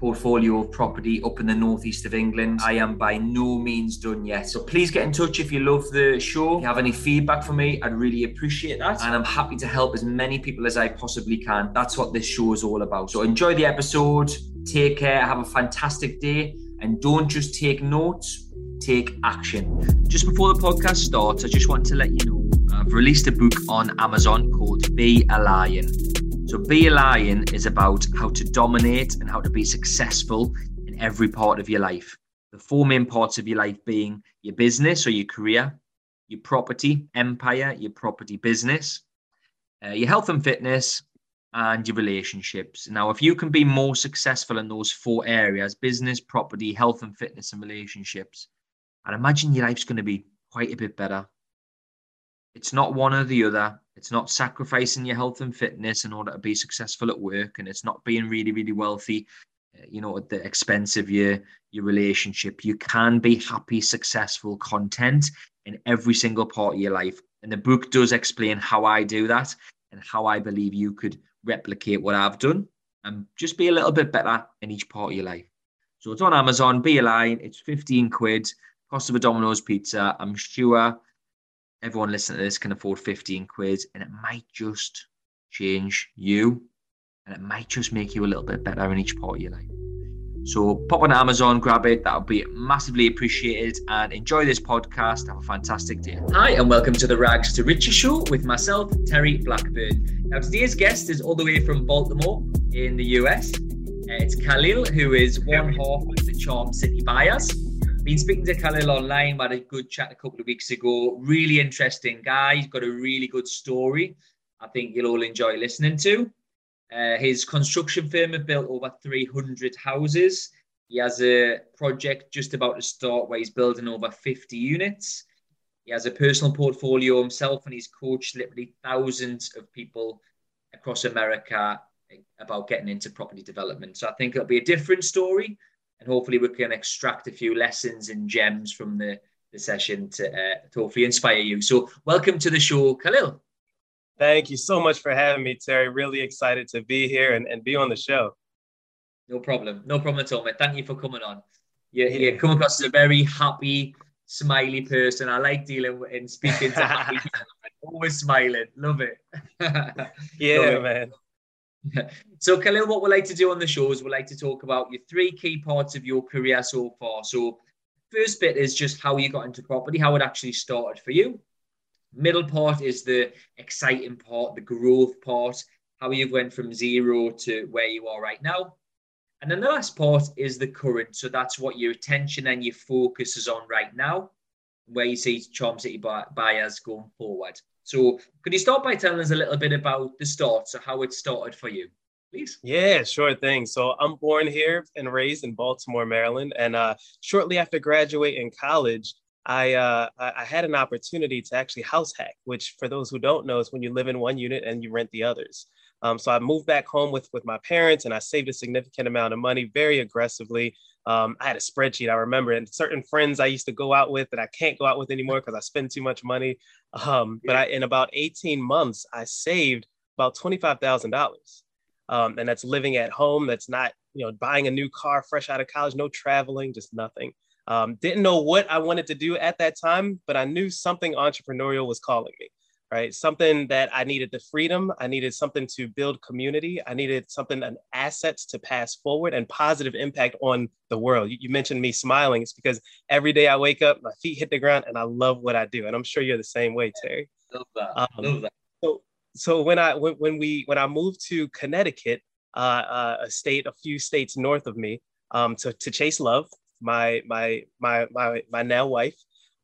portfolio of property up in the northeast of England. I am by no means done yet. So please get in touch if you love the show. If you have any feedback for me, I'd really appreciate that. And I'm happy to help as many people as I possibly can. That's what this show is all about. So enjoy the episode. Take care. Have a fantastic day. And don't just take notes, take action. Just before the podcast starts, I just want to let you know I've released a book on Amazon called Be a Lion. So, Be a Lion is about how to dominate and how to be successful in every part of your life. The four main parts of your life being your business or your career, your property empire, your property business, uh, your health and fitness, and your relationships. Now, if you can be more successful in those four areas business, property, health and fitness, and relationships I'd imagine your life's going to be quite a bit better. It's not one or the other. It's not sacrificing your health and fitness in order to be successful at work, and it's not being really, really wealthy, uh, you know, at the expense of your your relationship. You can be happy, successful, content in every single part of your life. And the book does explain how I do that and how I believe you could replicate what I've done and just be a little bit better in each part of your life. So it's on Amazon, Be a Lion, it's 15 quid, cost of a Domino's pizza. I'm sure everyone listening to this can afford 15 quid and it might just change you and it might just make you a little bit better in each part of your life. So pop on Amazon, grab it. That would be massively appreciated. And enjoy this podcast. Have a fantastic day. Hi, and welcome to the Rags to Riches show with myself, Terry Blackburn. Now, today's guest is all the way from Baltimore in the US. Uh, it's Khalil, who is one half of the Charm City Buyers. Been speaking to Khalil online, had a good chat a couple of weeks ago. Really interesting guy. He's got a really good story. I think you'll all enjoy listening to. Uh, his construction firm have built over 300 houses. He has a project just about to start where he's building over 50 units. He has a personal portfolio himself and he's coached literally thousands of people across America about getting into property development. So I think it'll be a different story and hopefully we can extract a few lessons and gems from the, the session to, uh, to hopefully inspire you. So welcome to the show, Khalil. Thank you so much for having me, Terry. Really excited to be here and, and be on the show. No problem. No problem at all, mate. Thank you for coming on. You, yeah. you come across as a very happy, smiley person. I like dealing with, and speaking to happy people. Always smiling. Love it. yeah, Love it. man. So, Khalil, what we like to do on the show is we like to talk about your three key parts of your career so far. So, first bit is just how you got into property, how it actually started for you. Middle part is the exciting part, the growth part, how you've went from zero to where you are right now. And then the last part is the current. So that's what your attention and your focus is on right now, where you see Charm City buyers going forward. So could you start by telling us a little bit about the start, so how it started for you, please? Yeah, sure thing. So I'm born here and raised in Baltimore, Maryland. And uh, shortly after graduating college, I, uh, I had an opportunity to actually house hack, which for those who don't know is when you live in one unit and you rent the others. Um, so I moved back home with with my parents and I saved a significant amount of money very aggressively. Um, I had a spreadsheet I remember, and certain friends I used to go out with that I can't go out with anymore because I spend too much money. Um, but I, in about 18 months, I saved about $25,000. Um, and that's living at home. That's not, you know, buying a new car fresh out of college, no traveling, just nothing. Um, didn't know what I wanted to do at that time, but I knew something entrepreneurial was calling me, right? Something that I needed the freedom, I needed something to build community, I needed something, an assets to pass forward and positive impact on the world. You, you mentioned me smiling. It's because every day I wake up, my feet hit the ground, and I love what I do. And I'm sure you're the same way, Terry. Love that. Um, love that. So, so when I when, when we when I moved to Connecticut, uh, uh, a state a few states north of me, um, to to chase love my my my my my now wife.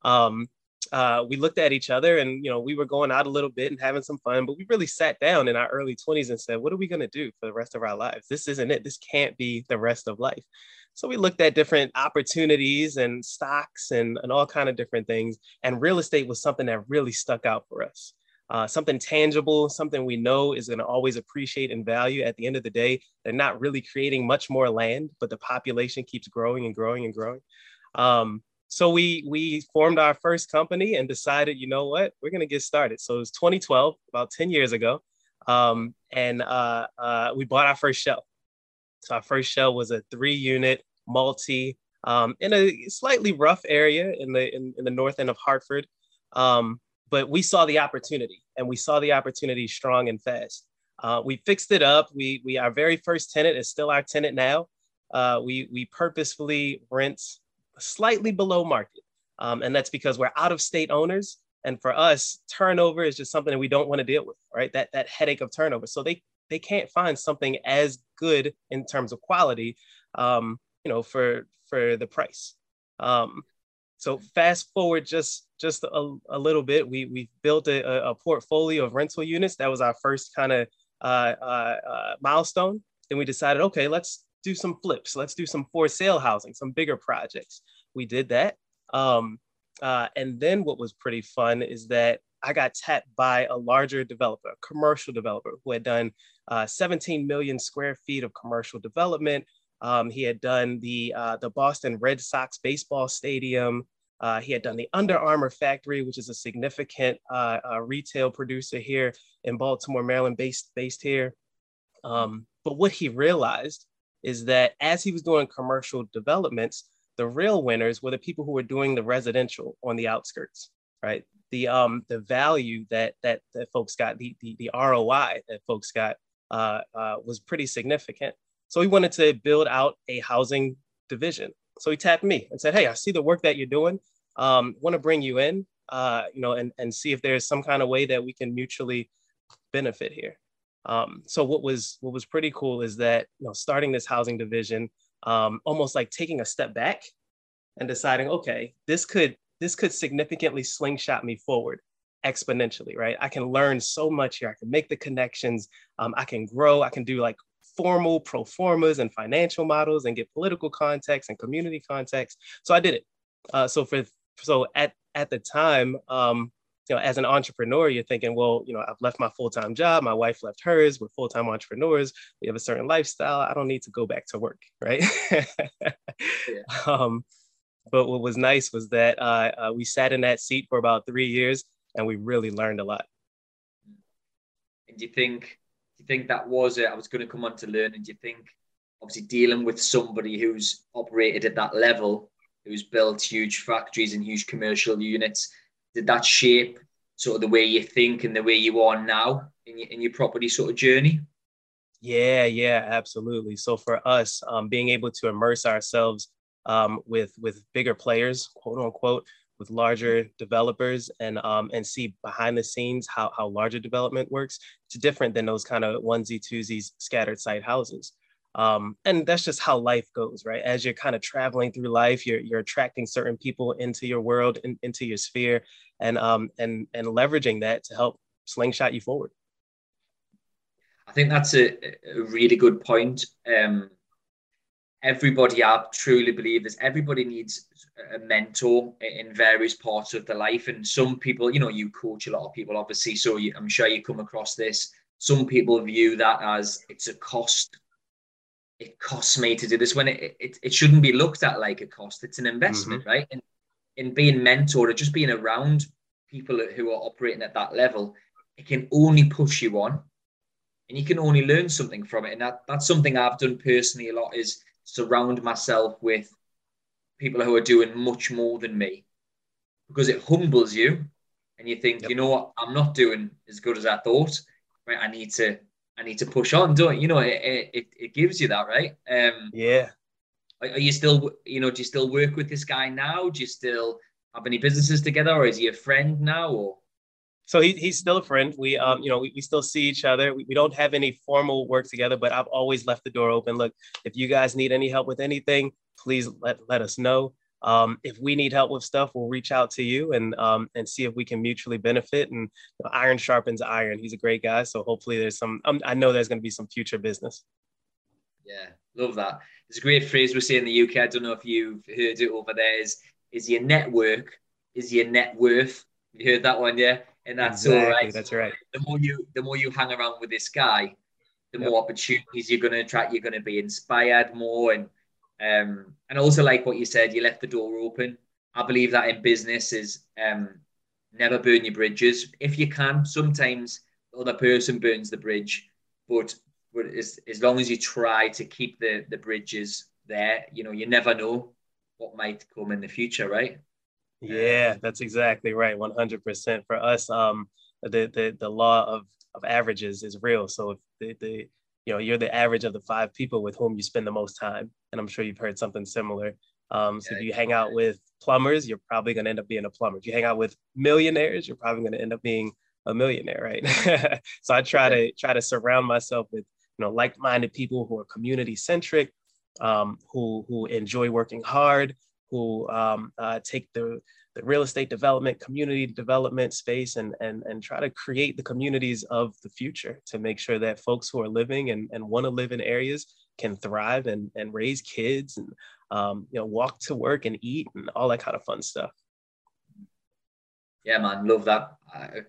Um, uh, we looked at each other and you know we were going out a little bit and having some fun but we really sat down in our early 20s and said what are we going to do for the rest of our lives? This isn't it. This can't be the rest of life. So we looked at different opportunities and stocks and, and all kind of different things and real estate was something that really stuck out for us. Uh, something tangible something we know is going to always appreciate and value at the end of the day. They're not really creating much more land but the population keeps growing and growing and growing. Um, so we we formed our first company and decided, you know what, we're gonna get started. So it was 2012, about 10 years ago, um, and uh, uh, we bought our first shell. So our first shell was a three-unit multi um, in a slightly rough area in the in, in the north end of Hartford. Um, but we saw the opportunity, and we saw the opportunity strong and fast. Uh, we fixed it up. We we our very first tenant is still our tenant now. Uh, we we purposefully rent slightly below market. Um, and that's because we're out of state owners. And for us, turnover is just something that we don't want to deal with, right? That, that headache of turnover. So they, they can't find something as good in terms of quality, um, you know, for, for the price. Um, so fast forward just, just a, a little bit, we, we built a, a portfolio of rental units. That was our first kind of uh, uh, uh, milestone. Then we decided, okay, let's do some flips. Let's do some for sale housing, some bigger projects. We did that. Um, uh, and then what was pretty fun is that I got tapped by a larger developer, a commercial developer who had done uh, 17 million square feet of commercial development. Um, he had done the uh, the Boston Red Sox baseball stadium. Uh, he had done the Under Armour factory, which is a significant uh, uh, retail producer here in Baltimore, Maryland, based based here. Um, but what he realized is that as he was doing commercial developments, the real winners were the people who were doing the residential on the outskirts, right? The um the value that that that folks got, the the, the ROI that folks got uh, uh, was pretty significant. So he wanted to build out a housing division. So he tapped me and said, "Hey, I see the work that you're doing. Um, want to bring you in, uh, you know, and and see if there's some kind of way that we can mutually benefit here." Um, so what was what was pretty cool is that you know starting this housing division, um, almost like taking a step back and deciding, okay, this could this could significantly slingshot me forward exponentially, right? I can learn so much here. I can make the connections. Um, I can grow. I can do like formal pro formas and financial models and get political context and community context. So I did it. Uh, so for so at at the time, um, you know, as an entrepreneur, you're thinking, well, you know, I've left my full time job, my wife left hers, we're full time entrepreneurs, we have a certain lifestyle. I don't need to go back to work, right? yeah. um, but what was nice was that uh, uh, we sat in that seat for about three years, and we really learned a lot. And do you think, do you think that was it? I was going to come on to learn, and do you think, obviously, dealing with somebody who's operated at that level, who's built huge factories and huge commercial units did that shape sort of the way you think and the way you are now in your, in your property sort of journey? Yeah, yeah, absolutely. So for us, um, being able to immerse ourselves um, with with bigger players, quote unquote, with larger developers, and um, and see behind the scenes how how larger development works, it's different than those kind of onesie twosies scattered site houses. Um, and that's just how life goes, right? As you're kind of traveling through life, you're you're attracting certain people into your world, in, into your sphere, and um and and leveraging that to help slingshot you forward. I think that's a, a really good point. Um, everybody, I truly believe this. Everybody needs a mentor in various parts of their life, and some people, you know, you coach a lot of people, obviously. So you, I'm sure you come across this. Some people view that as it's a cost it costs me to do this when it, it, it shouldn't be looked at like a cost. It's an investment, mm-hmm. right? And in being mentored or just being around people who are operating at that level, it can only push you on and you can only learn something from it. And that, that's something I've done personally a lot is surround myself with people who are doing much more than me because it humbles you and you think, yep. you know what, I'm not doing as good as I thought. Right. I need to I need to push on, don't you know? It, it, it gives you that, right? Um, yeah. Are you still, you know, do you still work with this guy now? Do you still have any businesses together, or is he a friend now? Or so he, he's still a friend. We, um, you know, we, we still see each other. We, we don't have any formal work together, but I've always left the door open. Look, if you guys need any help with anything, please let, let us know. Um, if we need help with stuff, we'll reach out to you and um, and see if we can mutually benefit. And you know, iron sharpens iron. He's a great guy, so hopefully there's some. Um, I know there's going to be some future business. Yeah, love that. There's a great phrase we say in the UK. I don't know if you've heard it over there. Is is your network is your net worth? You heard that one, yeah? And that's exactly, all right. That's right. The more you the more you hang around with this guy, the yep. more opportunities you're going to attract. You're going to be inspired more, and um, and also like what you said, you left the door open. I believe that in business is um, never burn your bridges if you can. Sometimes the other person burns the bridge, but but as, as long as you try to keep the the bridges there, you know, you never know what might come in the future, right? Yeah, that's exactly right. 100% for us. Um, the, the, the law of, of averages is real. So if the, the, you know, you're the average of the five people with whom you spend the most time. And I'm sure you've heard something similar. Um, so yeah, if you hang out with plumbers, you're probably going to end up being a plumber. If you hang out with millionaires, you're probably going to end up being a millionaire, right? so I try to try to surround myself with you know like-minded people who are community centric, um, who who enjoy working hard, who um, uh, take the, the real estate development, community development space and, and, and try to create the communities of the future to make sure that folks who are living and, and want to live in areas can thrive and, and raise kids and um, you know walk to work and eat and all that kind of fun stuff. Yeah, man, love that. I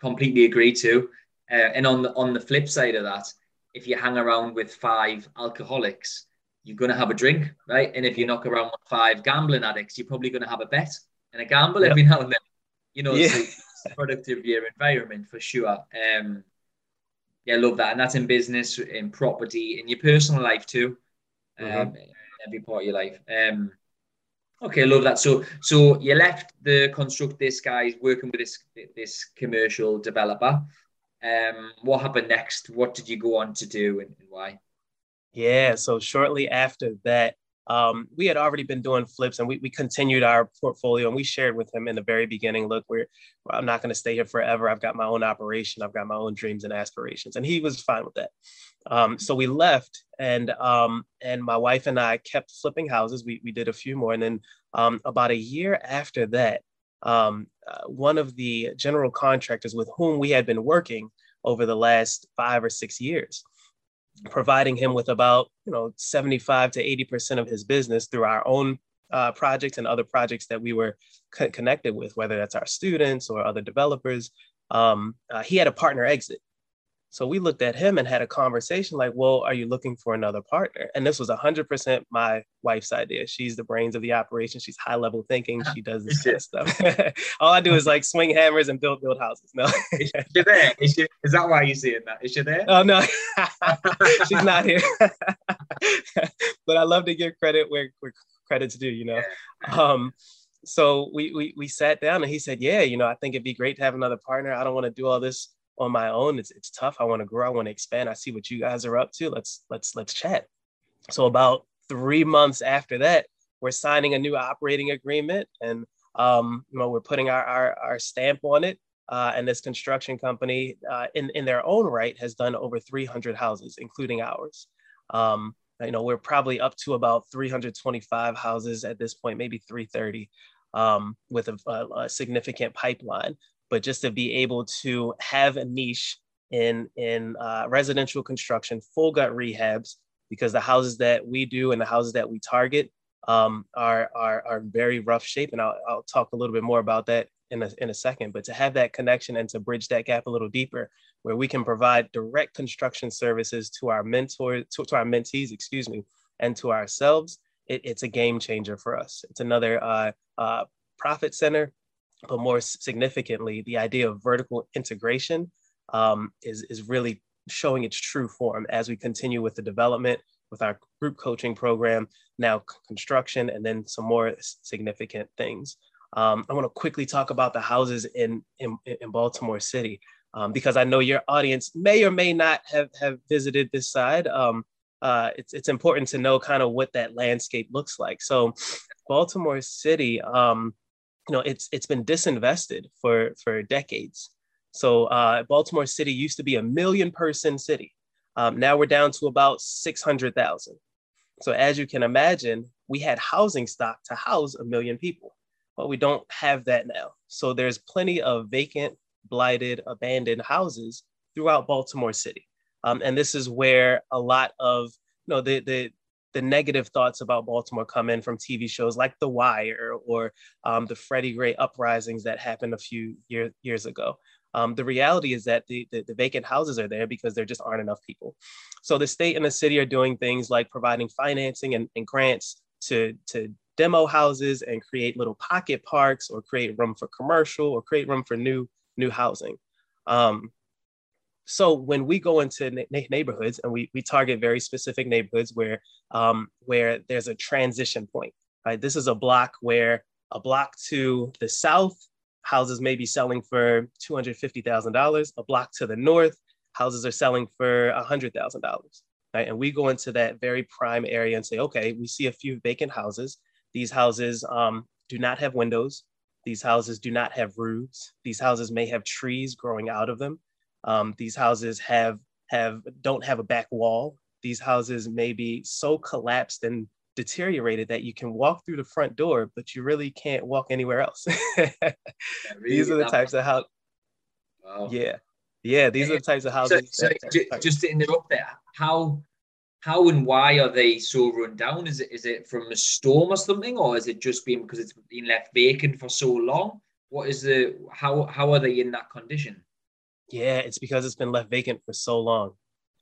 completely agree too. Uh, and on the on the flip side of that, if you hang around with five alcoholics, you're going to have a drink, right? And if you knock around with five gambling addicts, you're probably going to have a bet and a gamble yep. every now and then. You know, yeah. it's a productive year environment for sure. Um, yeah, love that. And that's in business, in property, in your personal life too. Um, mm-hmm. every part of your life. Um, okay, love that. So, so you left the construct this guy working with this this commercial developer. Um, what happened next? What did you go on to do and, and why? Yeah. So shortly after that, um, we had already been doing flips and we, we continued our portfolio and we shared with him in the very beginning look we're i'm not going to stay here forever. I've got my own operation. I've got my own dreams and aspirations. And he was fine with that. Um, so we left and um, and my wife and i kept flipping houses. We, we did a few more. And then um, about a year after that um, uh, one of the general contractors with whom we had been working over the last five or six years providing him with about you know 75 to 80 percent of his business through our own uh, projects and other projects that we were co- connected with, whether that's our students or other developers. Um, uh, he had a partner exit, so we looked at him and had a conversation like, well, are you looking for another partner? And this was 100% my wife's idea. She's the brains of the operation. She's high level thinking. She does this kind of stuff. All I do is like swing hammers and build build houses. No. is she there? Is, she, is that why you're seeing that? Is she there? Oh, no. She's not here. but I love to give credit where, where credit's due, you know? Um, so we, we, we sat down and he said, yeah, you know, I think it'd be great to have another partner. I don't want to do all this on my own. It's it's tough. I want to grow. I want to expand. I see what you guys are up to. Let's let's let's chat. So about three months after that, we're signing a new operating agreement, and um, you know we're putting our our, our stamp on it. Uh, and this construction company, uh, in in their own right, has done over 300 houses, including ours. Um, you know, we're probably up to about 325 houses at this point, maybe 330, um, with a, a, a significant pipeline but just to be able to have a niche in in uh, residential construction, full gut rehabs, because the houses that we do and the houses that we target um, are, are are very rough shape, and I'll, I'll talk a little bit more about that in a, in a second. But to have that connection and to bridge that gap a little deeper, where we can provide direct construction services to our mentors, to, to our mentees, excuse me, and to ourselves, it, it's a game changer for us. It's another uh, uh, profit center but more significantly, the idea of vertical integration um, is, is really showing its true form as we continue with the development with our group coaching program, now construction, and then some more significant things. Um, I want to quickly talk about the houses in, in, in Baltimore City um, because I know your audience may or may not have, have visited this side. Um, uh, it's, it's important to know kind of what that landscape looks like. So, Baltimore City, um, you know it's it's been disinvested for for decades. So uh, Baltimore City used to be a million person city. Um, now we're down to about six hundred thousand. So as you can imagine, we had housing stock to house a million people. But we don't have that now. So there's plenty of vacant, blighted, abandoned houses throughout Baltimore City. Um, and this is where a lot of you know the the the negative thoughts about Baltimore come in from TV shows like The Wire or um, the Freddie Gray uprisings that happened a few year, years ago. Um, the reality is that the, the, the, vacant houses are there because there just aren't enough people. So the state and the city are doing things like providing financing and, and grants to, to demo houses and create little pocket parks or create room for commercial or create room for new, new housing. Um, so when we go into na- neighborhoods and we, we target very specific neighborhoods where um, where there's a transition point, right? This is a block where a block to the south houses may be selling for two hundred fifty thousand dollars. A block to the north, houses are selling for hundred thousand dollars, right? And we go into that very prime area and say, okay, we see a few vacant houses. These houses um, do not have windows. These houses do not have roofs. These houses may have trees growing out of them. Um, these houses have have don't have a back wall. These houses may be so collapsed and deteriorated that you can walk through the front door, but you really can't walk anywhere else. really, these are the types of how. Wow. Yeah, yeah. These are the types of houses. So, so just to interrupt there, how how and why are they so run down? Is it is it from a storm or something, or is it just been because it's been left vacant for so long? What is the how how are they in that condition? Yeah, it's because it's been left vacant for so long.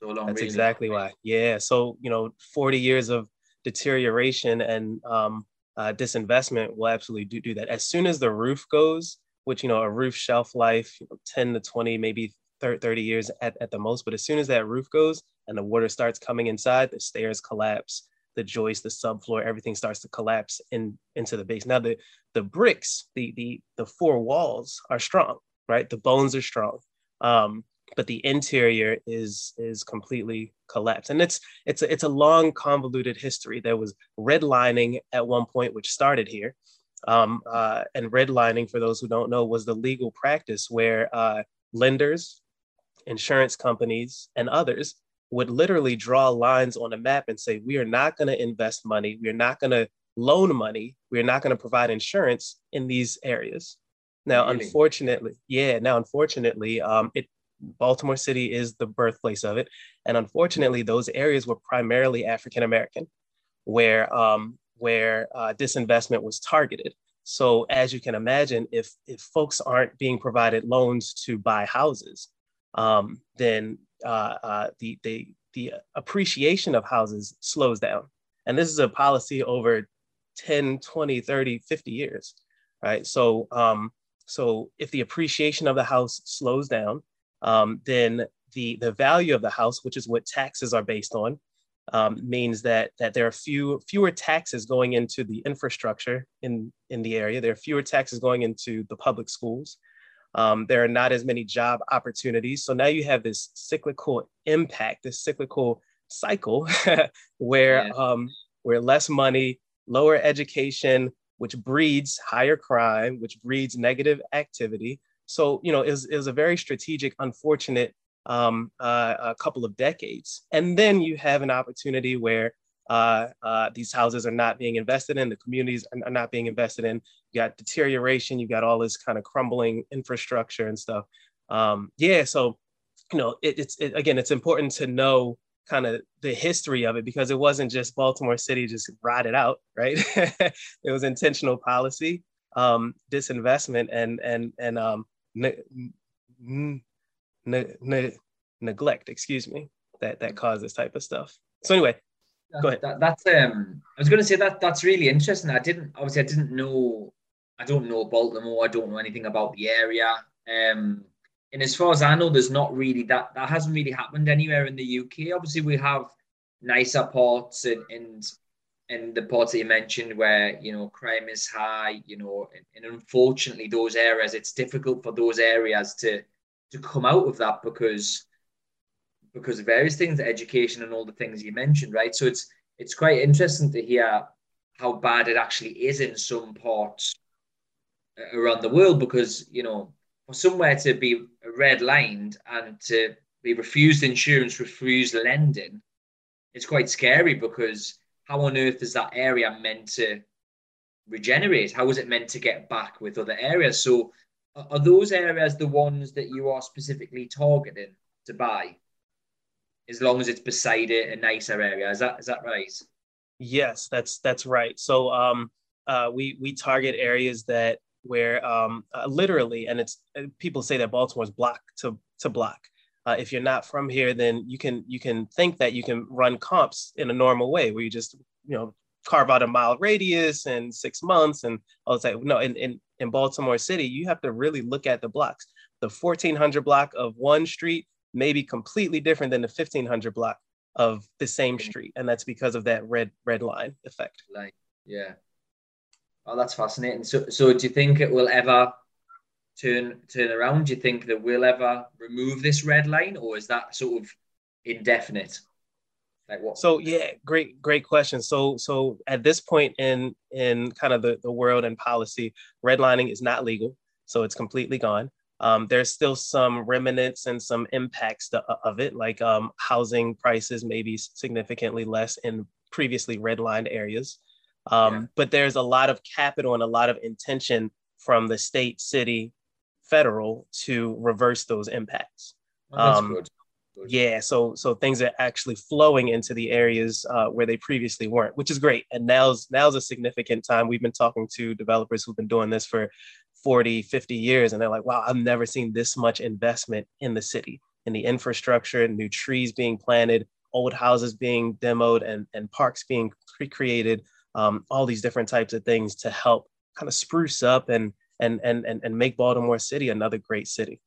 So long. That's exactly why. Yeah. So, you know, 40 years of deterioration and um, uh, disinvestment will absolutely do, do that. As soon as the roof goes, which, you know, a roof shelf life, you know, 10 to 20, maybe 30 years at, at the most. But as soon as that roof goes and the water starts coming inside, the stairs collapse, the joists, the subfloor, everything starts to collapse in into the base. Now the the bricks, the the the four walls are strong, right? The bones are strong um, but the interior is is completely collapsed. And it's it's a, it's a long convoluted history. There was redlining at one point which started here. Um, uh, and redlining for those who don't know was the legal practice where uh, lenders insurance companies and others would literally draw lines on a map and say we are not going to invest money. We are not going to loan money. We are not going to provide insurance in these areas now, really? unfortunately, yeah. Now, unfortunately, um, it Baltimore City is the birthplace of it, and unfortunately, those areas were primarily African American, where um, where uh, disinvestment was targeted. So, as you can imagine, if if folks aren't being provided loans to buy houses, um, then uh, uh, the the the appreciation of houses slows down. And this is a policy over 10, 20, 30, 50 years, right? So um, so if the appreciation of the house slows down, um, then the, the value of the house, which is what taxes are based on, um, means that, that there are few, fewer taxes going into the infrastructure in, in the area. There are fewer taxes going into the public schools. Um, there are not as many job opportunities. So now you have this cyclical impact, this cyclical cycle where, yeah. um, where less money, lower education, which breeds higher crime, which breeds negative activity. So, you know, is was a very strategic, unfortunate um, uh, a couple of decades. And then you have an opportunity where uh, uh, these houses are not being invested in, the communities are not being invested in. You got deterioration, you got all this kind of crumbling infrastructure and stuff. Um, yeah, so you know, it, it's it, again, it's important to know kind of the history of it because it wasn't just Baltimore City just rotted out, right? it was intentional policy, um, disinvestment, and and and um, ne- ne- ne- neglect. Excuse me, that that caused this type of stuff. So anyway, go ahead. That, that's um, I was going to say that that's really interesting. I didn't obviously I didn't know. I don't know Baltimore. I don't know anything about the area. Um, and as far as I know, there's not really that that hasn't really happened anywhere in the UK. Obviously, we have nicer ports and and and the ports that you mentioned where you know crime is high, you know, and, and unfortunately those areas it's difficult for those areas to to come out of that because because of various things, education and all the things you mentioned, right? So it's it's quite interesting to hear how bad it actually is in some parts uh, around the world because you know for somewhere to be redlined and to be refused insurance, refused lending, it's quite scary because how on earth is that area meant to regenerate? How is it meant to get back with other areas? So, are those areas the ones that you are specifically targeting to buy? As long as it's beside a, a nicer area, is that is that right? Yes, that's that's right. So, um, uh, we we target areas that where um, uh, literally, and it's uh, people say that Baltimore's block to to block. Uh, if you're not from here, then you can you can think that you can run comps in a normal way, where you just you know carve out a mile radius and six months, and I was like, no, in in in Baltimore City, you have to really look at the blocks. The 1400 block of one street may be completely different than the 1500 block of the same street, and that's because of that red red line effect. Like, yeah. Oh, that's fascinating. So, so do you think it will ever turn turn around? Do you think that we'll ever remove this red line, or is that sort of indefinite? Like what? So yeah, great great question. So so at this point in in kind of the, the world and policy, redlining is not legal, so it's completely gone. Um, there's still some remnants and some impacts to, of it, like um, housing prices may be significantly less in previously redlined areas. Um, yeah. But there's a lot of capital and a lot of intention from the state, city, federal to reverse those impacts. Oh, um, good. good. Yeah, so so things are actually flowing into the areas uh, where they previously weren't, which is great. And now's now's a significant time. We've been talking to developers who've been doing this for 40, 50 years, and they're like, "Wow, I've never seen this much investment in the city, in the infrastructure, new trees being planted, old houses being demoed, and and parks being recreated, um, all these different types of things to help kind of spruce up and and and and, and make Baltimore City another great city.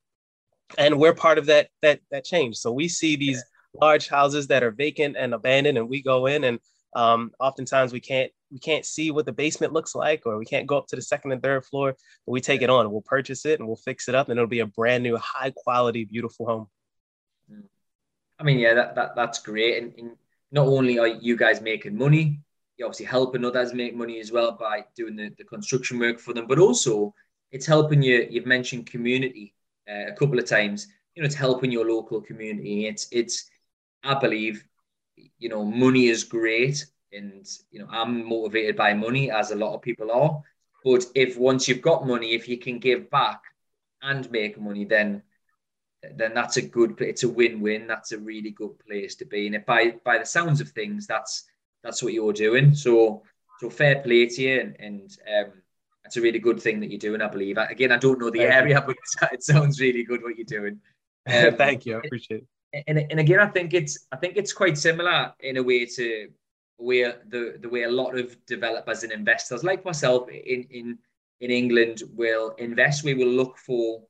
And we're part of that that that change. So we see these yeah. large houses that are vacant and abandoned, and we go in and um, oftentimes we can't we can't see what the basement looks like, or we can't go up to the second and third floor. But we take it on, we'll purchase it, and we'll fix it up, and it'll be a brand new, high quality, beautiful home. Mm. I mean, yeah, that, that that's great. And, and not only are you guys making money, you're obviously helping others make money as well by doing the, the construction work for them, but also it's helping you. You've mentioned community uh, a couple of times. You know, it's helping your local community. It's it's I believe, you know, money is great, and you know, I'm motivated by money as a lot of people are. But if once you've got money, if you can give back and make money, then then that's a good. It's a win-win. That's a really good place to be. And if by by the sounds of things, that's that's what you're doing. So so fair play to you, and, and um, that's a really good thing that you're doing. I believe. Again, I don't know the Thank area, you. but it sounds really good what you're doing. Um, Thank you. I appreciate it. And, and again, I think it's I think it's quite similar in a way to where the the way a lot of developers and investors like myself in in in England will invest. We will look for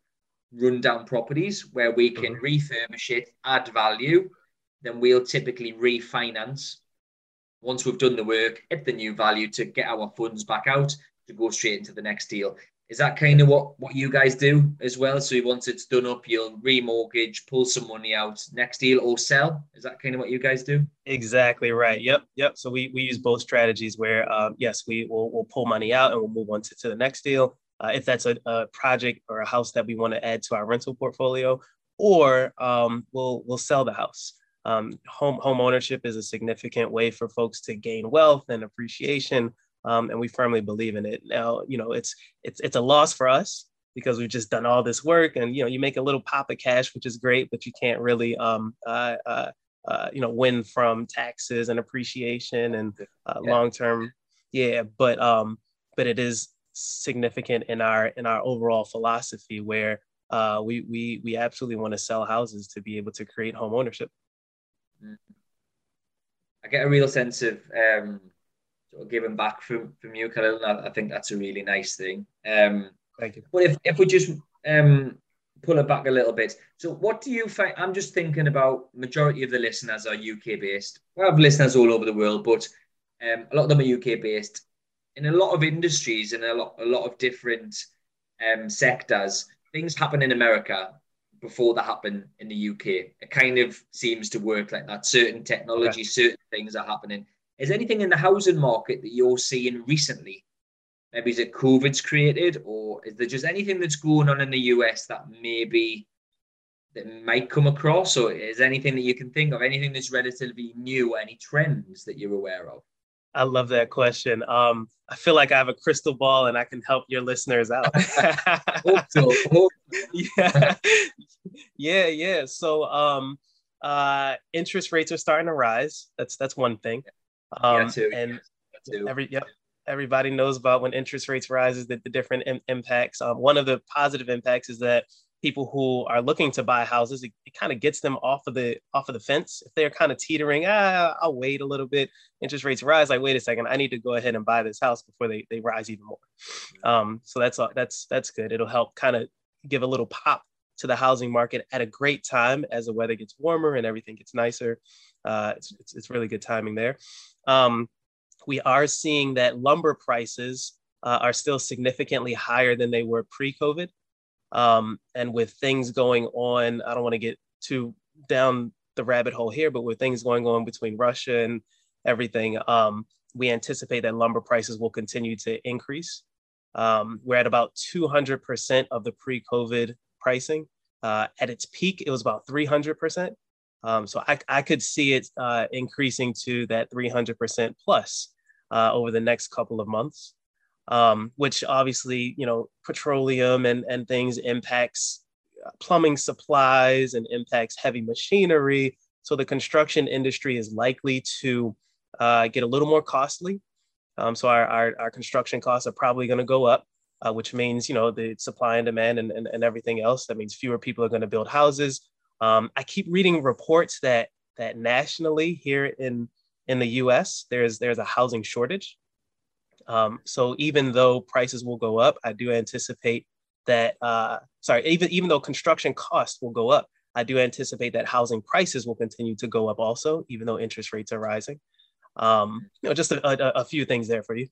rundown properties where we can mm-hmm. refurbish it, add value. Then we'll typically refinance once we've done the work, hit the new value to get our funds back out to go straight into the next deal. Is that kind of what, what you guys do as well? So once it's done up, you'll remortgage, pull some money out, next deal or sell. Is that kind of what you guys do? Exactly right. Yep, yep. So we, we use both strategies where um, yes, we will we'll pull money out and we'll move on to, to the next deal. Uh, if that's a, a, project or a house that we want to add to our rental portfolio, or um, we'll we'll sell the house. Um, home home ownership is a significant way for folks to gain wealth and appreciation, um, and we firmly believe in it. Now, you know, it's it's it's a loss for us because we've just done all this work, and you know, you make a little pop of cash, which is great, but you can't really, um, uh, uh, uh, you know, win from taxes and appreciation and uh, yeah. long term. Yeah, but um, but it is significant in our in our overall philosophy where uh, we we we absolutely want to sell houses to be able to create home ownership. I get a real sense of um, sort of giving back from from you, Khalil. I, I think that's a really nice thing. Um, Thank you. But if if we just um, pull it back a little bit, so what do you find? I'm just thinking about majority of the listeners are UK based. We have listeners all over the world, but um, a lot of them are UK based. In a lot of industries in a lot a lot of different um, sectors, things happen in America before that happened in the UK. It kind of seems to work like that. Certain technology, okay. certain things are happening. Is anything in the housing market that you're seeing recently? Maybe is it COVID's created, or is there just anything that's going on in the US that maybe that might come across, or is anything that you can think of, anything that's relatively new, any trends that you're aware of? I love that question. Um, I feel like I have a crystal ball and I can help your listeners out. Hope so. Hope. yeah, yeah, yeah. So, um, uh, interest rates are starting to rise. That's that's one thing. Um, yeah, too. And yeah, too. every yep, everybody knows about when interest rates rises the, the different Im- impacts. Um, one of the positive impacts is that people who are looking to buy houses, it, it kind of gets them off of the off of the fence. If they're kind of teetering, ah, I'll wait a little bit. Interest rates rise. Like, wait a second, I need to go ahead and buy this house before they, they rise even more. Um, so that's that's that's good. It'll help kind of give a little pop to the housing market at a great time as the weather gets warmer and everything gets nicer. Uh, it's, it's, it's really good timing there. Um, we are seeing that lumber prices uh, are still significantly higher than they were pre-COVID. Um, and with things going on, I don't want to get too down the rabbit hole here, but with things going on between Russia and everything, um, we anticipate that lumber prices will continue to increase. Um, we're at about 200% of the pre COVID pricing. Uh, at its peak, it was about 300%. Um, so I, I, could see it uh, increasing to that 300% plus uh, over the next couple of months um, which obviously, you know, petroleum and, and things impacts uh, plumbing supplies and impacts heavy machinery. So the construction industry is likely to uh, get a little more costly. Um, so our, our, our, construction costs are probably going to go up, uh, which means, you know, the supply and demand and, and, and everything else. That means fewer people are going to build houses. Um, I keep reading reports that that nationally here in in the U.S. there's there's a housing shortage. Um, so even though prices will go up, I do anticipate that, uh, sorry, even, even though construction costs will go up, I do anticipate that housing prices will continue to go up also, even though interest rates are rising. Um, you know, just a, a, a few things there for you.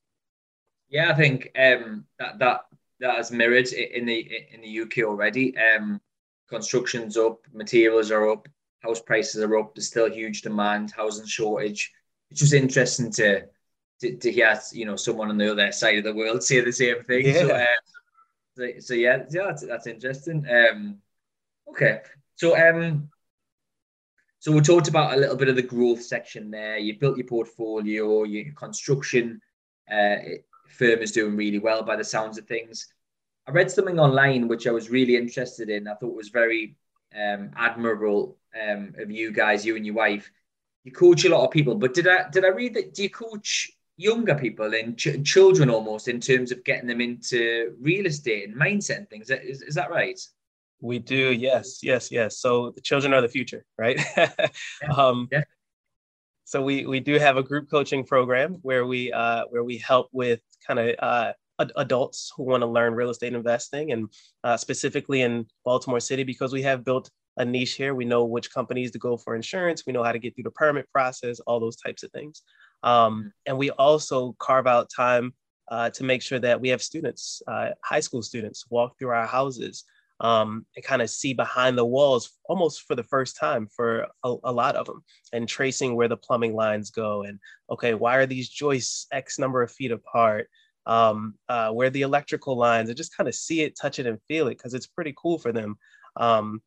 Yeah, I think um, that that that has mirrored in the in the UK already. Um, construction's up, materials are up, house prices are up. There's still huge demand, housing shortage. It's just interesting to to, to hear you know someone on the other side of the world say the same thing. Yeah. So, uh, so, so, yeah, yeah, that's, that's interesting. Um, okay, so um, so we talked about a little bit of the growth section there. You built your portfolio, your construction uh, firm is doing really well by the sounds of things. I read something online which I was really interested in. I thought was very um, admirable um, of you guys, you and your wife. You coach a lot of people, but did I did I read that? Do you coach younger people and ch- children almost in terms of getting them into real estate and mindset and things. Is, is that right? We do, yes, yes, yes. So the children are the future, right? yeah. Um, yeah. So we we do have a group coaching program where we uh, where we help with kind of uh, ad- adults who want to learn real estate investing, and uh, specifically in Baltimore City because we have built a niche here. We know which companies to go for insurance. We know how to get through the permit process, all those types of things. Um, and we also carve out time uh, to make sure that we have students, uh, high school students, walk through our houses um, and kind of see behind the walls almost for the first time for a, a, lot of them and tracing where the plumbing lines go and okay why are these joists x number of feet apart? Um, uh, where the electrical lines? And just kind of see it touch it and feel it because it's pretty cool for them um,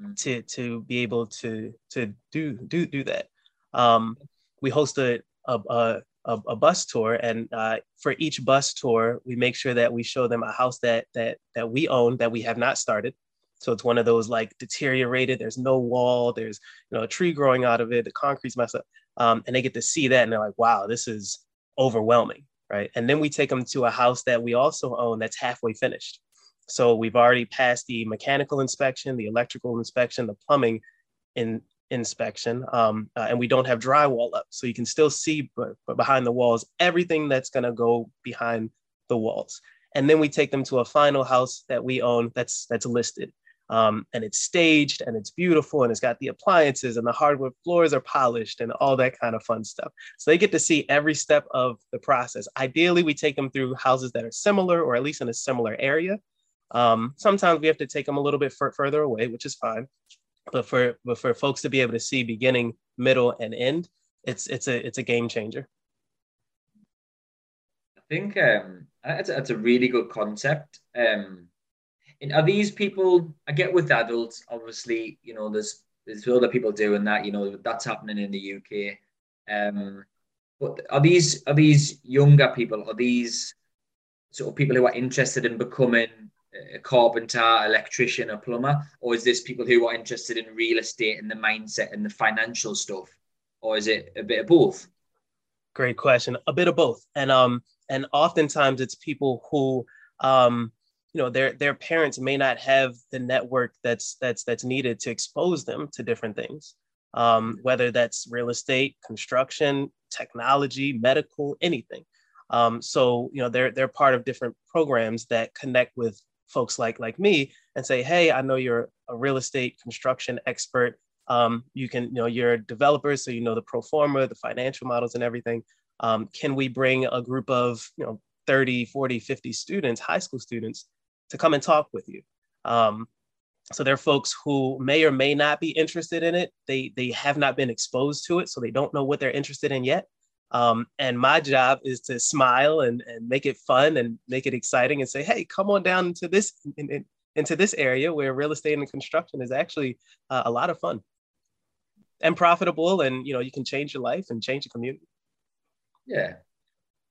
mm. to to be able to to do do do that. Um, we host a, a, a, a bus tour, and uh, for each bus tour, we make sure that we show them a house that that that we own that we have not started. So it's one of those like deteriorated. There's no wall. There's you know a tree growing out of it. The concrete's messed up, um, and they get to see that, and they're like, "Wow, this is overwhelming." Right. And then we take them to a house that we also own that's halfway finished. So we've already passed the mechanical inspection, the electrical inspection, the plumbing in inspection um, uh, and we don't have drywall up so you can still see but, behind the walls everything that's going to go behind the walls. And then we take them to a final house that we own that's that's listed. Um, and it's staged and it's beautiful and it's got the appliances and the hardwood floors are polished and all that kind of fun stuff. So they get to see every step of the process. Ideally we take them through houses that are similar or at least in a similar area. Um, sometimes we have to take them a little bit f- further away which is fine but for but for folks to be able to see beginning, middle, and end, it's it's a it's a game changer. I think um, that's, that's a really good concept. Um, and are these people? I get with adults, obviously, you know, there's there's other people doing that. You know, that's happening in the UK. Um, But are these are these younger people? Are these sort of people who are interested in becoming a carpenter, electrician, a plumber, or is this people who are interested in real estate and the mindset and the financial stuff, or is it a bit of both? Great question. A bit of both, and um, and oftentimes it's people who um, you know, their their parents may not have the network that's that's that's needed to expose them to different things, um, whether that's real estate, construction, technology, medical, anything. Um, so you know, they're they're part of different programs that connect with folks like like me and say, hey, I know you're a real estate construction expert. Um, you can, you know, you're a developer, so you know the pro forma, the financial models and everything. Um, can we bring a group of, you know, 30, 40, 50 students, high school students, to come and talk with you? Um, so there are folks who may or may not be interested in it. They they have not been exposed to it, so they don't know what they're interested in yet. Um, and my job is to smile and, and make it fun and make it exciting and say, hey, come on down into this in, in, into this area where real estate and construction is actually uh, a lot of fun and profitable, and you know you can change your life and change your community. Yeah,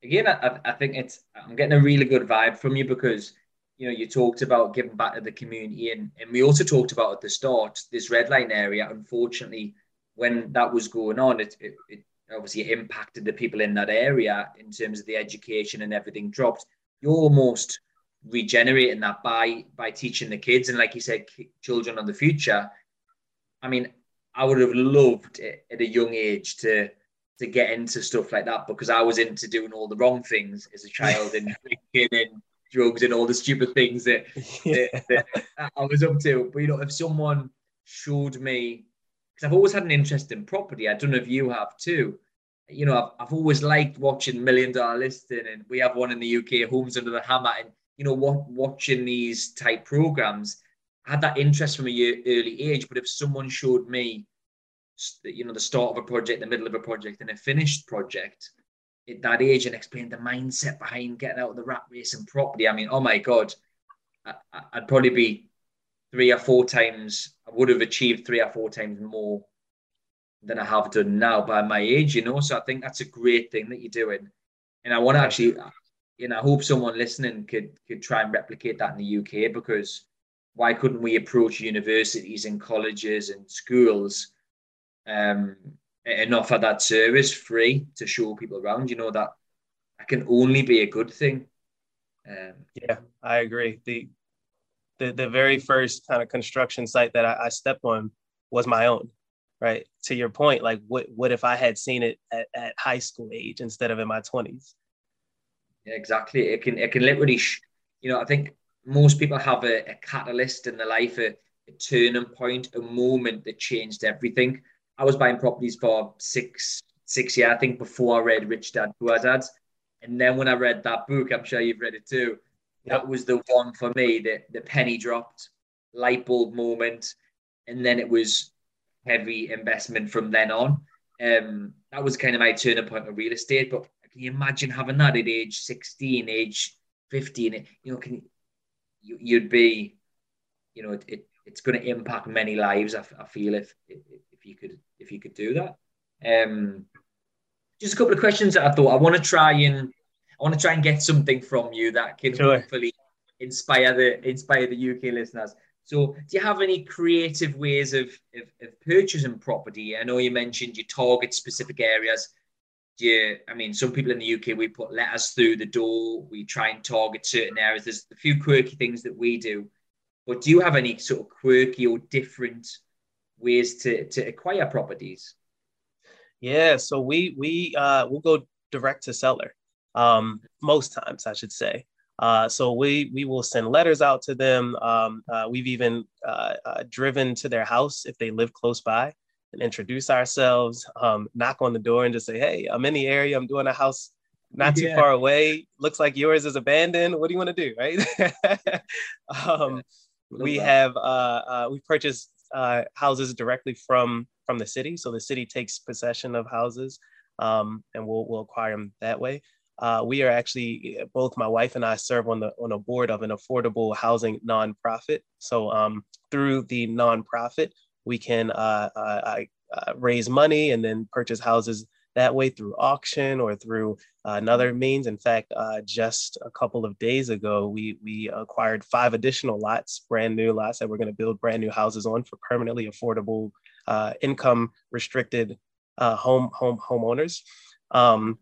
again, I, I think it's I'm getting a really good vibe from you because you know you talked about giving back to the community, and and we also talked about at the start this red line area. Unfortunately, when that was going on, it, it, it obviously impacted the people in that area in terms of the education and everything dropped. You're almost regenerating that by by teaching the kids and like you said, children of the future. I mean, I would have loved it at a young age to to get into stuff like that because I was into doing all the wrong things as a child and drinking and drugs and all the stupid things that, yeah. that, that I was up to. But you know, if someone showed me because I've always had an interest in property. I don't know if you have too. You know, I've, I've always liked watching Million Dollar Listing, and we have one in the UK, Homes Under the Hammer, and you know, what watching these type programs. I had that interest from a early age. But if someone showed me, you know, the start of a project, the middle of a project, and a finished project at that age, and explained the mindset behind getting out of the rat race and property, I mean, oh my god, I, I'd probably be three or four times, I would have achieved three or four times more than I have done now by my age, you know. So I think that's a great thing that you're doing. And I want to actually, you know, I hope someone listening could could try and replicate that in the UK because why couldn't we approach universities and colleges and schools um, and offer that service free to show people around? You know that that can only be a good thing. Um, yeah, I agree. The the, the very first kind of construction site that I, I stepped on was my own right? To your point like what what if i had seen it at, at high school age instead of in my 20s yeah, exactly. It can it can literally sh- you know i think most people have a, a catalyst in their life a, a, turning point a moment that changed everything. I was buying properties for six six years i think before i read rich dad poor dad and then when i read that book i'm sure you've read it too that was the one for me that the penny dropped, light bulb moment, and then it was heavy investment from then on. Um, that was kind of my turning point with real estate. But can you imagine having that at age 16, age 15? You know, can you, you'd be, you know, it, it it's going to impact many lives. I, I feel if, if if you could if you could do that. Um, just a couple of questions that I thought I want to try and I want to try and get something from you that can sure. hopefully inspire the inspire the UK listeners. So, do you have any creative ways of, of, of purchasing property? I know you mentioned you target specific areas. Do you, I mean, some people in the UK, we put letters through the door, we try and target certain areas. There's a few quirky things that we do. But do you have any sort of quirky or different ways to, to acquire properties? Yeah, so we we uh, we'll go direct to seller um, most times, I should say. Uh, so we we will send letters out to them. Um, uh, we've even uh, uh, driven to their house if they live close by and introduce ourselves, um, knock on the door and just say, "Hey, I'm in the area. I'm doing a house not too yeah. far away. Looks like yours is abandoned. What do you want to do?" Right? um, we have uh, uh, we purchased houses directly from from the city, so the city takes possession of houses, um, and we'll we'll acquire them that way. Uh, we are actually both my wife and I serve on the on a board of an affordable housing nonprofit. So um, through the nonprofit, we can uh, uh, uh raise money and then purchase houses that way through auction or through another means. In fact, uh, just a couple of days ago, we, we acquired five additional lots, brand new lots that we're going to build brand new houses on for permanently affordable, uh, income restricted home home homeowners. Um,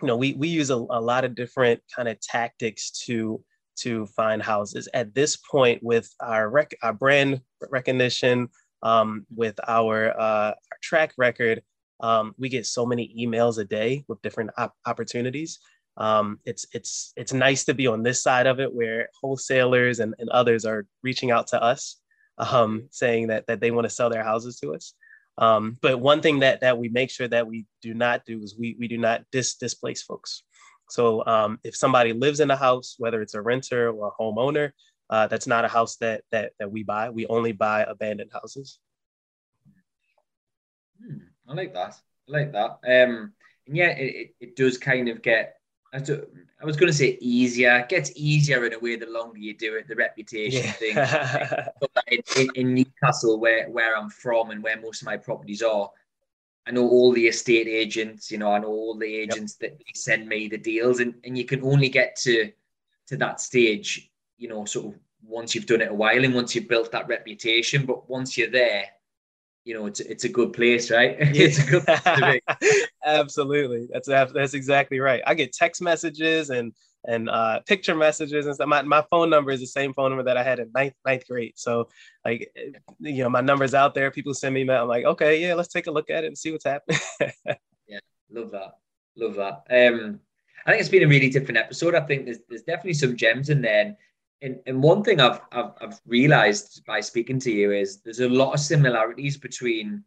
you know, we we use a, a lot of different kind of tactics to to find houses. At this point, with our rec- our brand recognition, um, with our, uh, our track record, um, we get so many emails a day with different op- opportunities. Um, it's it's it's nice to be on this side of it, where wholesalers and, and others are reaching out to us, um, saying that that they want to sell their houses to us. Um, but one thing that that we make sure that we do not do is we we do not dis- displace folks. So um, if somebody lives in a house, whether it's a renter or a homeowner, uh, that's not a house that that that we buy. We only buy abandoned houses. Hmm, I like that. I like that. Um, and yeah, it, it does kind of get. I was going to say easier. It gets easier in a way the longer you do it. The reputation yeah. thing. in, in, Newcastle, where where I'm from and where most of my properties are, I know all the estate agents, you know, I know all the agents yep. that send me the deals, and, and you can only get to to that stage, you know, sort of once you've done it a while and once you've built that reputation. But once you're there, you know, it's it's a good place, right? It's a good place Absolutely, that's that's exactly right. I get text messages and and uh, picture messages and stuff. My, my phone number is the same phone number that I had in ninth, ninth grade. So like, you know, my number's out there. People send me mail. I'm like, okay, yeah, let's take a look at it and see what's happening. yeah, love that. Love that. Um, I think it's been a really different episode. I think there's, there's definitely some gems in there. And, and one thing I've, I've, I've realized by speaking to you is there's a lot of similarities between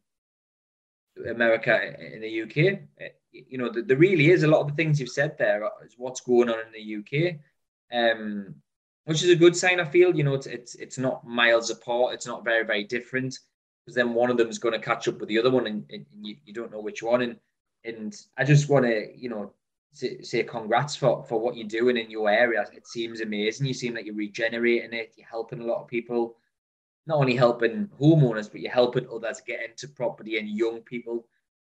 America and the UK you know, there really is a lot of the things you've said there is what's going on in the UK, um, which is a good sign. I feel, you know, it's it's it's not miles apart. It's not very very different because then one of them is going to catch up with the other one, and, and you, you don't know which one. And and I just want to, you know, say, say congrats for for what you're doing in your area. It seems amazing. You seem like you're regenerating it. You're helping a lot of people. Not only helping homeowners, but you're helping others get into property and young people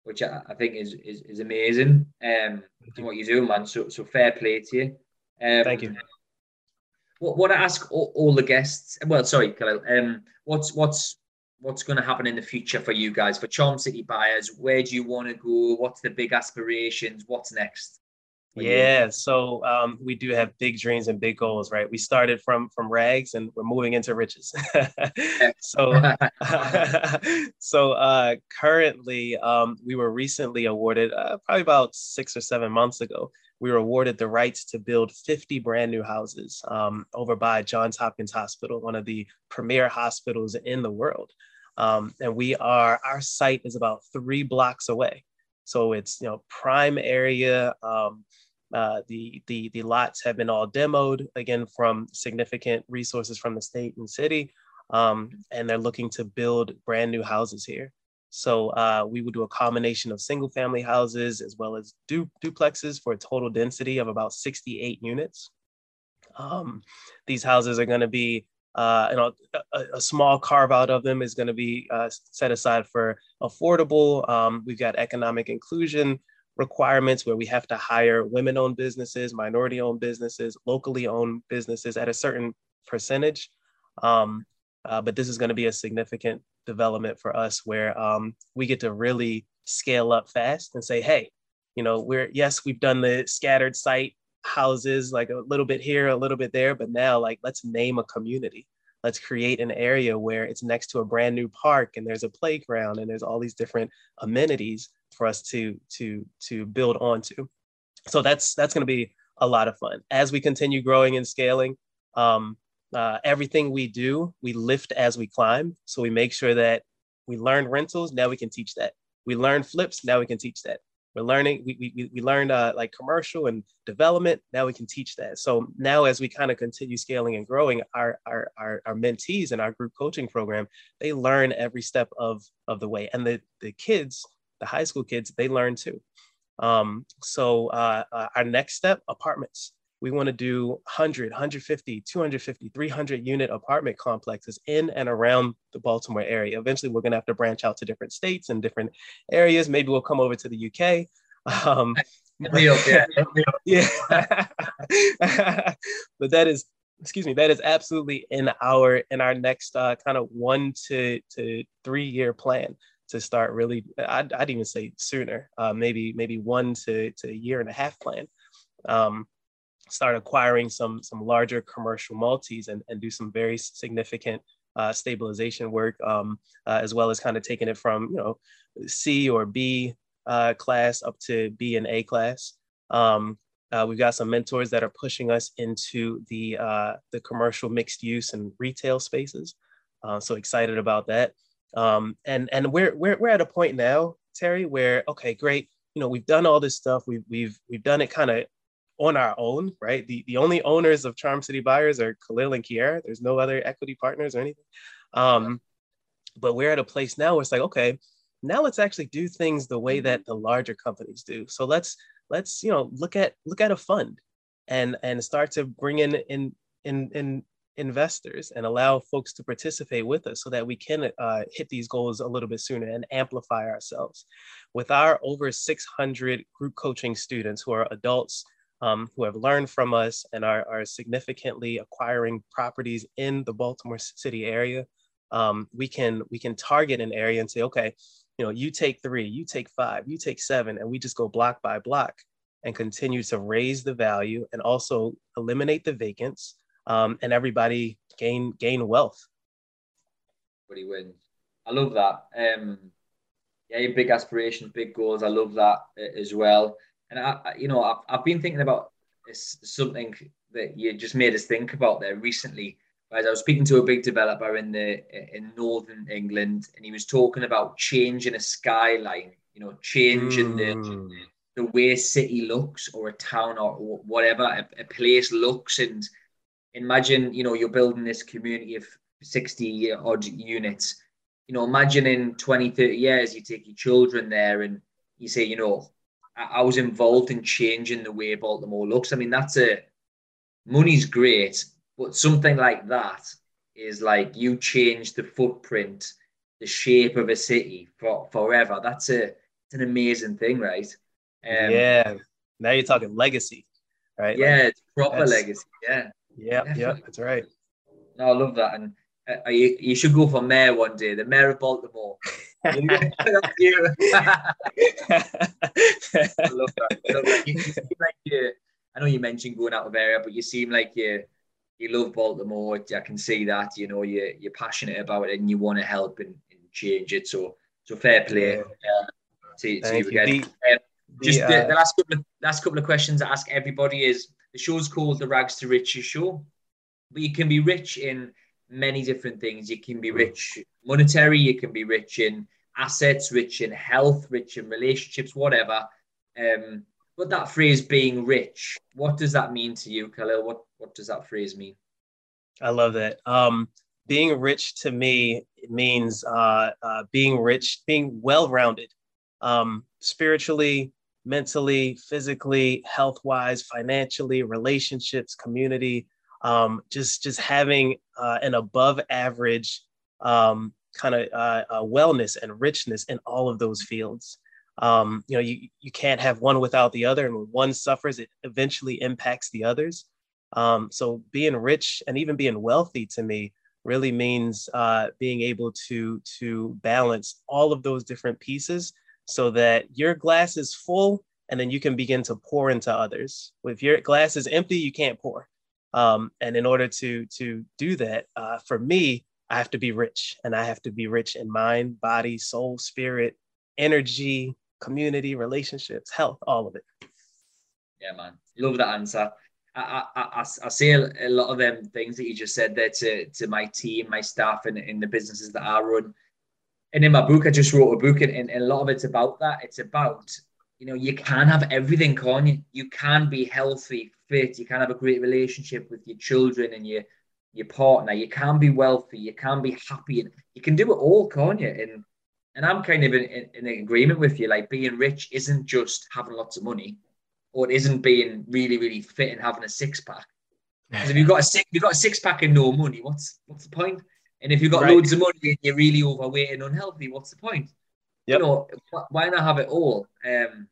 which I, I think is, is is amazing. Um, what you're doing, man. So so fair play to you. Um, Thank you. What what I ask all, all, the guests? Well, sorry, Khalil. Um, what's what's what's going to happen in the future for you guys for Charm City buyers? Where do you want to go? What's the big aspirations? What's next? Yeah, so um, we do have big dreams and big goals, right? We started from from rags and we're moving into riches. so, so uh, currently, um, we were recently awarded, uh, probably about six or seven months ago, we were awarded the rights to build 50 brand new houses um, over by Johns Hopkins Hospital, one of the premier hospitals in the world. Um, and we are, our site is about three blocks away. So it's you know prime area. Um, uh, the, the, the lots have been all demoed, again, from significant resources from the state and city. Um, and they're looking to build brand new houses here. So uh, we would do a combination of single family houses as well as du- duplexes for a total density of about 68 units. Um, these houses are going to be, uh, you know, a, a, small carve out of them is going to be uh, set aside for affordable. Um, we've got economic inclusion requirements where we have to hire women owned businesses, minority owned businesses, locally owned businesses at a certain percentage. Um, uh, but this is going to be a significant development for us where um, we get to really scale up fast and say, hey, you know, we're, yes, we've done the scattered site houses, like a little bit here, a little bit there, but now, like, let's name a community. Let's create an area where it's next to a brand new park and there's a playground and there's all these different amenities for us to to to build onto. So that's that's going to be a lot of fun as we continue growing and scaling. Um, uh, everything we do, we lift as we climb. So we make sure that we learn rentals. Now we can teach that. We learn flips. Now we can teach that. We're learning. We we we learned uh, like commercial and development. Now we can teach that. So now as we kind of continue scaling and growing, our, our our our mentees and our group coaching program, they learn every step of of the way, and the the kids the high school kids, they learn too. Um, so uh, uh, our next step, apartments. We want to do 100, 150, 250, 300 unit apartment complexes in and around the Baltimore area. Eventually, we're going to have to branch out to different states and different areas. Maybe we'll come over to the UK. Um, Real, yeah. yeah. but that is, excuse me, that is absolutely in our in our next uh, kind of one to to three year plan to start really. I'd, I'd even say sooner, uh, maybe maybe one to to a year and a half plan. Um, start acquiring some some larger commercial multis and, and do some very significant uh, stabilization work, um, uh, as well as kind of taking it from you know C or B uh, class up to B and A class. Um, uh, we've got some mentors that are pushing us into the uh, the commercial mixed use and retail spaces. Uh, so excited about that. Um, and and we're, we're we're at a point now, Terry, where okay, great. You know, we've done all this stuff. We've we've we've done it kind of on our own, right? The the only owners of Charm City Buyers are Khalil and Kyara. There's no other equity partners or anything. Um, but we're at a place now where it's like, okay, now let's actually do things the way that the larger companies do. So let's let's you know look at look at a fund and and start to bring in in in, in investors and allow folks to participate with us so that we can uh, hit these goals a little bit sooner and amplify ourselves. With our over 600 group coaching students who are adults um, who have learned from us and are, are significantly acquiring properties in the Baltimore City area, um, we can we can target an area and say, okay, you know, you take three, you take five, you take seven, and we just go block by block and continue to raise the value and also eliminate the vacants um, and everybody gain gain wealth. Everybody wins. I love that. Um, yeah, big aspirations, big goals. I love that uh, as well. And I, you know, I've, I've been thinking about something that you just made us think about there recently. As I was speaking to a big developer in the in northern England, and he was talking about changing a skyline. You know, changing mm. the the way city looks, or a town, or whatever a, a place looks. And imagine, you know, you're building this community of sixty odd units. You know, imagine in 20, 30 years, you take your children there and you say, you know, I was involved in changing the way Baltimore looks. I mean, that's a money's great, but something like that is like you change the footprint, the shape of a city for forever. That's a it's an amazing thing, right? Um, yeah. Now you're talking legacy, right? Yeah, like, it's proper legacy. Yeah. Yeah, yeah, that's right. No, I love that, and uh, you, you should go for mayor one day, the mayor of Baltimore. you. I love that. I, love that. You, you like you, I know you mentioned going out of area, but you seem like you you love Baltimore. I can see that. You know, you you're passionate about it and you want to help and, and change it. So so fair play uh, to, to you again. The, um, just the, uh, the, last couple of last couple of questions I ask everybody is the show's called the Rags to Riches Show, but you can be rich in many different things. You can be hmm. rich monetary, you can be rich in assets, rich in health, rich in relationships, whatever. Um, but that phrase being rich, what does that mean to you, Khalil? What what does that phrase mean? I love that. Um, being rich to me means uh, uh, being rich, being well rounded, um, spiritually, mentally, physically, health wise, financially, relationships, community, um, just just having uh, an above average um, kind of uh, uh, wellness and richness in all of those fields. Um, you know, you, you can't have one without the other, and when one suffers, it eventually impacts the others. Um, so being rich and even being wealthy to me really means uh, being able to to balance all of those different pieces so that your glass is full and then you can begin to pour into others. If your glass is empty, you can't pour. Um, and in order to to do that, uh, for me, I have to be rich and I have to be rich in mind, body, soul, spirit, energy, community, relationships, health, all of it. Yeah, man. Love that answer. I, I, I, I say a lot of them things that you just said there to, to my team, my staff, and in the businesses that I run. And in my book, I just wrote a book, and, and a lot of it's about that. It's about, you know, you can have everything, can you? You can be healthy, fit, you can have a great relationship with your children and your your partner. You can be wealthy. You can be happy, and you can do it all, can't you? And and I'm kind of in, in, in agreement with you. Like being rich isn't just having lots of money, or it isn't being really really fit and having a six pack. Because if you've got a six, you've got a six pack and no money, what's what's the point? And if you've got right. loads of money and you're really overweight and unhealthy, what's the point? Yep. You know, why not have it all? Um,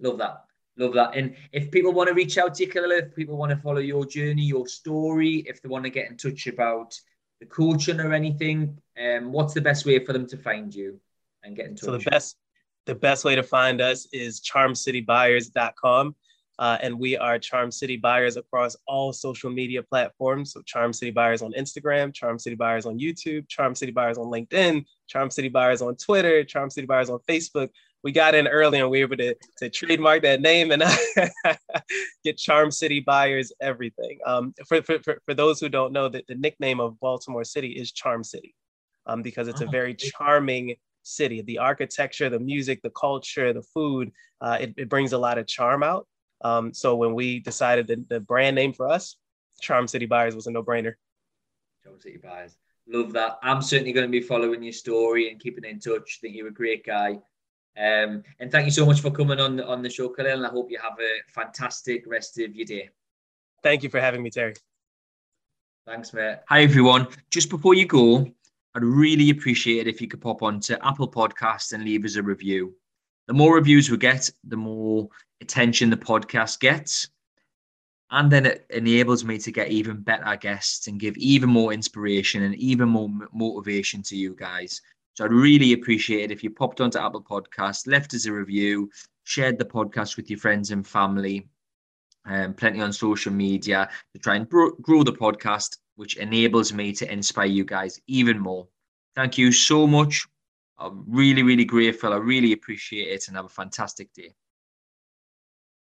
Love that. Love that. And if people want to reach out to you, if people want to follow your journey, your story, if they want to get in touch about the coaching or anything, um, what's the best way for them to find you and get in touch? So the best the best way to find us is charmcitybuyers.com. Uh, and we are Charm City Buyers across all social media platforms. So Charm City Buyers on Instagram, Charm City Buyers on YouTube, Charm City Buyers on LinkedIn, Charm City Buyers on Twitter, Charm City Buyers on Facebook. We got in early and we were able to, to trademark that name and get Charm City Buyers everything. Um, for, for, for, those who don't know, that the nickname of Baltimore City is Charm City um, because it's a oh, very charming city. The architecture, the music, the culture, the food, uh, it, it brings a lot of charm out. Um, so when we decided that the brand name for us, Charm City Buyers was a no-brainer. Charm City Buyers. Love that. I'm certainly going to be following your story and keeping in touch. I think you're a great guy. Um, and thank you so much for coming on on the show, Khalil. And I hope you have a fantastic rest of your day. Thank you for having me, Terry. Thanks, mate. Hi, everyone. Just before you go, I'd really appreciate it if you could pop on to Apple Podcasts and leave us a review. The more reviews we get, the more attention the podcast gets. And then it enables me to get even better guests and give even more inspiration and even more motivation to you guys. So I'd really appreciate it if you popped onto Apple Podcasts, left us a review, shared the podcast with your friends and family, um, plenty on social media to try and grow, grow the podcast, which enables me to inspire you guys even more. Thank you so much. I'm really, really grateful. I really appreciate it and have a fantastic day.